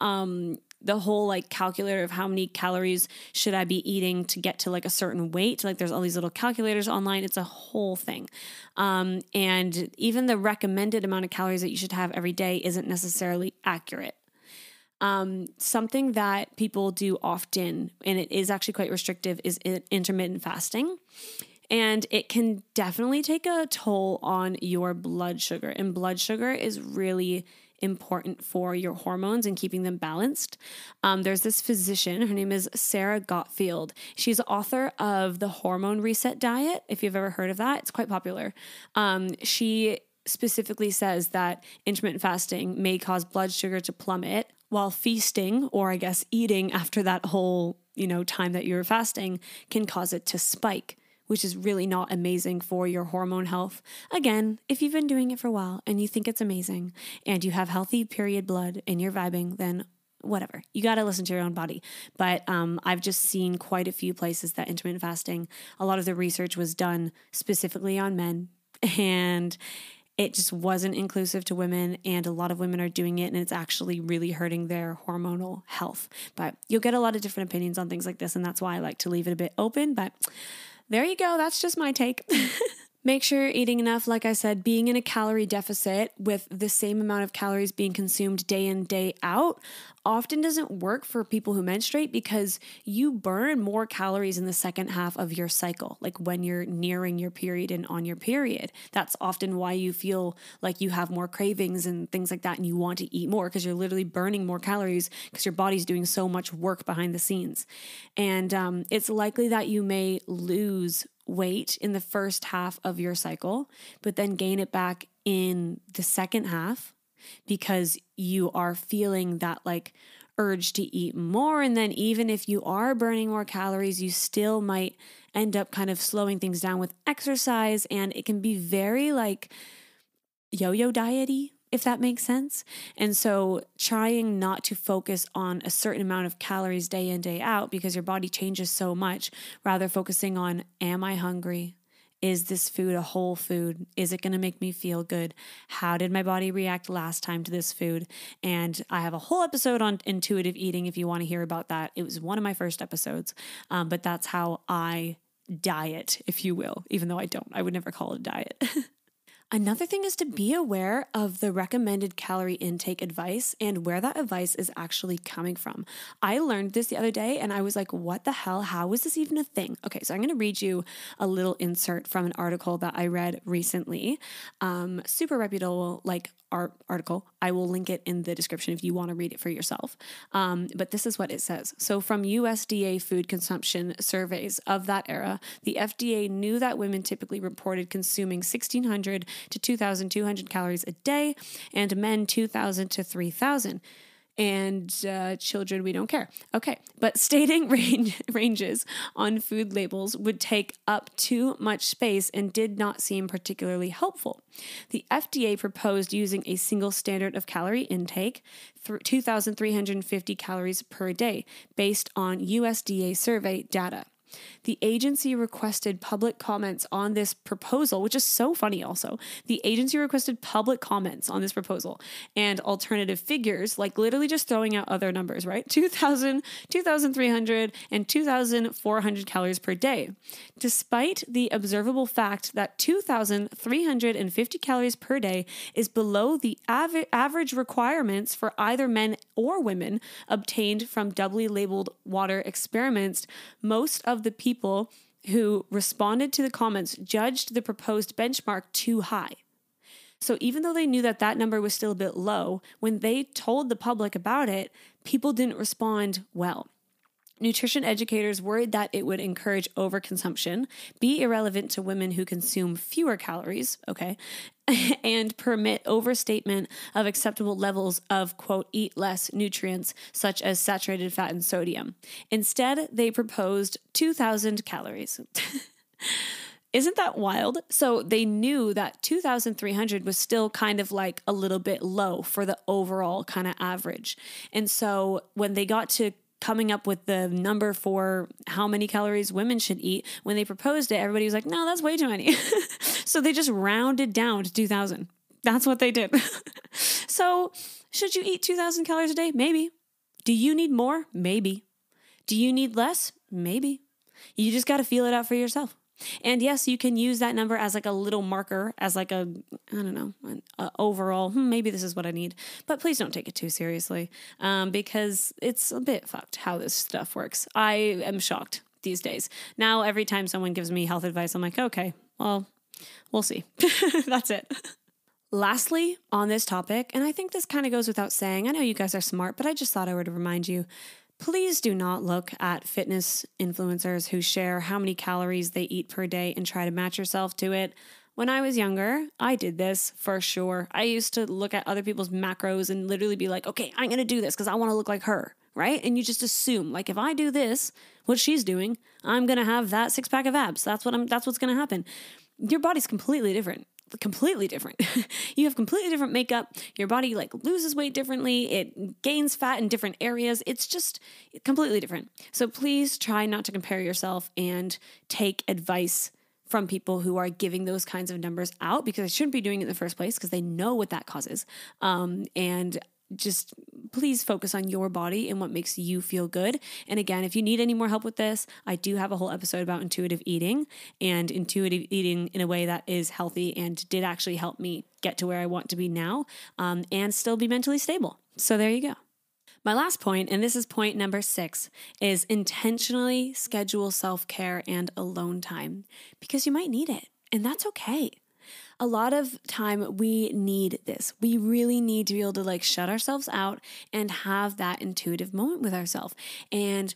Um, the whole like calculator of how many calories should i be eating to get to like a certain weight like there's all these little calculators online it's a whole thing. Um, and even the recommended amount of calories that you should have every day isn't necessarily accurate um, something that people do often, and it is actually quite restrictive, is intermittent fasting. And it can definitely take a toll on your blood sugar. And blood sugar is really important for your hormones and keeping them balanced. Um, there's this physician, her name is Sara Gottfried. She's author of the Hormone Reset Diet. If you've ever heard of that, it's quite popular. Um, she specifically says that intermittent fasting may cause blood sugar to plummet while feasting or I guess eating after that whole, you know, time that you're fasting can cause it to spike, which is really not amazing for your hormone health. Again, if you've been doing it for a while and you think it's amazing and you have healthy period blood and you're vibing, then whatever. You got to listen to your own body. But um, I've just seen quite a few places that intermittent fasting, a lot of the research was done specifically on men. And it just wasn't inclusive to women and a lot of women are doing it and it's actually really hurting their hormonal health. But you'll get a lot of different opinions on things like this and that's why i like to leave it a bit open but there you go. That's just my take [LAUGHS] Make sure you're eating enough. Like I said, being in a calorie deficit with the same amount of calories being consumed day in, day out often doesn't work for people who menstruate because you burn more calories in the second half of your cycle, like when you're nearing your period and on your period. That's often why you feel like you have more cravings and things like that, and you want to eat more because you're literally burning more calories because your body's doing so much work behind the scenes. And um, it's likely that you may lose weight in the first half of your cycle, but then gain it back in the second half because you are feeling that like urge to eat more. And then, even if you are burning more calories, you still might end up kind of slowing things down with exercise. And it can be very like yo yo diety if that makes sense. And so trying not to focus on a certain amount of calories day in, day out because your body changes so much, rather focusing on, am I hungry? Is this food a whole food? Is it going to make me feel good? How did my body react last time to this food? And I have a whole episode on intuitive eating if you want to hear about that. It was one of my first episodes, um, but that's how I diet, if you will, even though I don't. I would never call it a diet. [LAUGHS] Another thing is to be aware of the recommended calorie intake advice and where that advice is actually coming from. I learned this the other day and I was like, what the hell? How is this even a thing? Okay, so I'm going to read you a little insert from an article that I read recently. Um, super reputable, like article. I will link it in the description if you want to read it for yourself. Um, but this is what it says. So, from USDA food consumption surveys of that era, the FDA knew that women typically reported consuming 1,600 to 2,200 calories a day, and men 2,000 to 3,000 and uh, children, we don't care. Okay, but [LAUGHS] stating range, ranges on food labels would take up too much space and did not seem particularly helpful. The FDA proposed using a single standard of calorie intake, 2,350 calories per day, based on USDA survey data. The agency requested public comments on this proposal, which is so funny also. The agency requested public comments on this proposal and alternative figures, like literally just throwing out other numbers, right? [LAUGHS] 2,000, 2,300, and 2,400 calories per day. Despite the observable fact that 2,350 calories per day is below the av- average requirements for either men or women obtained from doubly labeled water experiments, most of the people who responded to the comments judged the proposed benchmark too high. So even though they knew that that number was still a bit low, when they told the public about it, people didn't respond well. Nutrition educators worried that it would encourage overconsumption, be irrelevant to women who consume fewer calories, okay, [LAUGHS] and permit overstatement of acceptable levels of, quote, eat less nutrients such as saturated fat and sodium. Instead, they proposed 2,000 calories. [LAUGHS] Isn't that wild? So they knew that 2,300 was still kind of like a little bit low for the overall kind of average. And so when they got to coming up with the number for how many calories women should eat, when they proposed it, everybody was like, no, that's way too many. [LAUGHS] so they just rounded down to 2,000. That's what they did. [LAUGHS] so, should you eat 2,000 calories a day? Maybe. Do you need more? Maybe. Do you need less? Maybe. You just got to feel it out for yourself. And yes, you can use that number as like a little marker, as like a, I don't know, an overall, hmm, maybe this is what I need. But please don't take it too seriously um, because it's a bit fucked how this stuff works. I am shocked these days. Now, every time someone gives me health advice, I'm like, okay, well, we'll see. [LAUGHS] That's it. Lastly, on this topic, and I think this kind of goes without saying, I know you guys are smart, but I just thought I would remind you Please do not look at fitness influencers who share how many calories they eat per day and try to match yourself to it. When I was younger, I did this for sure. I used to look at other people's macros and literally be like, okay, I'm gonna do this because I wanna look like her, right? And you just assume, like, if I do this, what she's doing, I'm gonna have that six pack of abs. That's what I'm, that's what's gonna happen. Your body's completely different completely different. [LAUGHS] you have completely different makeup. Your body like loses weight differently. It gains fat in different areas. It's just completely different. So please try not to compare yourself and take advice from people who are giving those kinds of numbers out because they shouldn't be doing it in the first place because they know what that causes. Um, and just please focus on your body and what makes you feel good. And again, if you need any more help with this, I do have a whole episode about intuitive eating and intuitive eating in a way that is healthy and did actually help me get to where I want to be now um, and still be mentally stable. So there you go. My last point, and this is point number six, is intentionally schedule self care and alone time because you might need it, and that's okay a lot of time we need this. We really need to be able to like shut ourselves out and have that intuitive moment with ourselves. And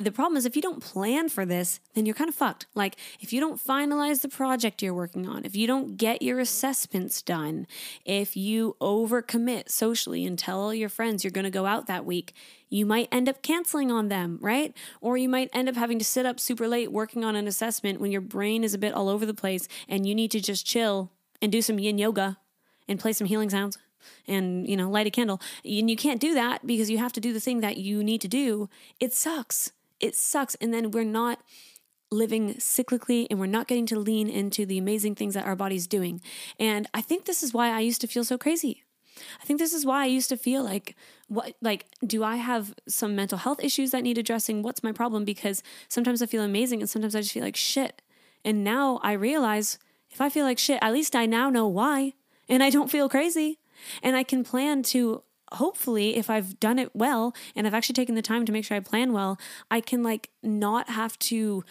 the problem is if you don't plan for this, then you're kind of fucked. Like if you don't finalize the project you're working on, if you don't get your assessments done, if you overcommit socially and tell all your friends you're going to go out that week, you might end up canceling on them, right? Or you might end up having to sit up super late working on an assessment when your brain is a bit all over the place and you need to just chill and do some yin yoga and play some healing sounds and you know light a candle and you can't do that because you have to do the thing that you need to do it sucks it sucks and then we're not living cyclically and we're not getting to lean into the amazing things that our body's doing and i think this is why i used to feel so crazy I think this is why I used to feel like what like do I have some mental health issues that need addressing? What's my problem? Because sometimes I feel amazing and sometimes I just feel like shit. And now I realize if I feel like shit, at least I now know why and I don't feel crazy. And I can plan to hopefully if I've done it well and I've actually taken the time to make sure I plan well, I can like not have to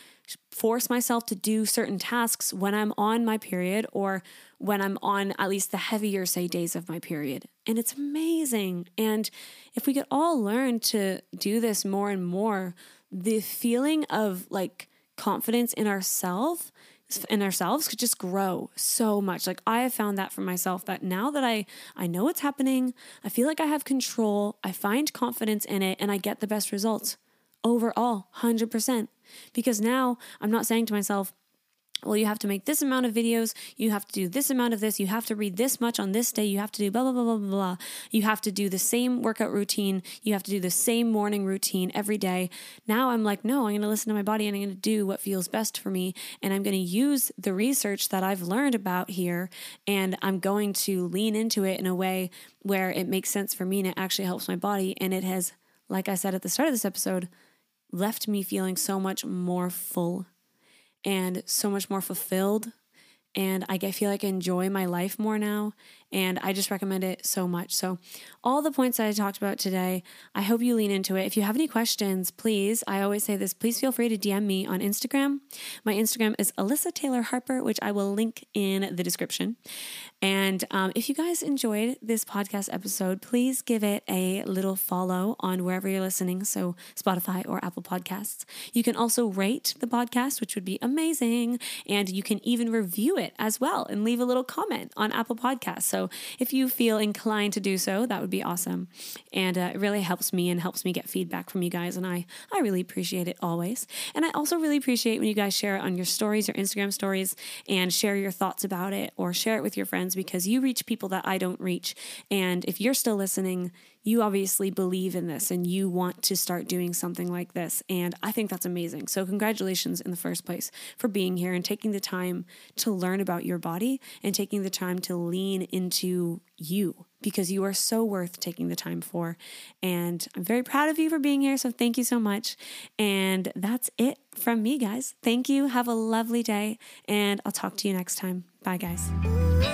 force myself to do certain tasks when I'm on my period or when I'm on at least the heavier say days of my period. And it's amazing. And if we could all learn to do this more and more, the feeling of like confidence in ourselves in ourselves could just grow so much. Like I have found that for myself that now that I I know what's happening, I feel like I have control, I find confidence in it and I get the best results overall, 100%. Because now I'm not saying to myself, well, you have to make this amount of videos, you have to do this amount of this, you have to read this much on this day, you have to do blah, blah, blah, blah, blah. You have to do the same workout routine, you have to do the same morning routine every day. Now I'm like, no, I'm going to listen to my body and I'm going to do what feels best for me. And I'm going to use the research that I've learned about here and I'm going to lean into it in a way where it makes sense for me and it actually helps my body. And it has, like I said at the start of this episode, left me feeling so much more full and so much more fulfilled. And I feel like I enjoy my life more now. And I just recommend it so much. So, all the points that I talked about today, I hope you lean into it. If you have any questions, please, I always say this, please feel free to DM me on Instagram. My Instagram is Alyssa Taylor Harper, which I will link in the description. And um, if you guys enjoyed this podcast episode, please give it a little follow on wherever you're listening. So, Spotify or Apple Podcasts. You can also rate the podcast, which would be amazing. And you can even review it as well and leave a little comment on Apple Podcasts. If you feel inclined to do so, that would be awesome. And uh, it really helps me and helps me get feedback from you guys. And I, I really appreciate it always. And I also really appreciate when you guys share it on your stories, your Instagram stories, and share your thoughts about it or share it with your friends because you reach people that I don't reach. And if you're still listening, you obviously believe in this and you want to start doing something like this. And I think that's amazing. So, congratulations in the first place for being here and taking the time to learn about your body and taking the time to lean into you because you are so worth taking the time for. And I'm very proud of you for being here. So, thank you so much. And that's it from me, guys. Thank you. Have a lovely day. And I'll talk to you next time. Bye, guys.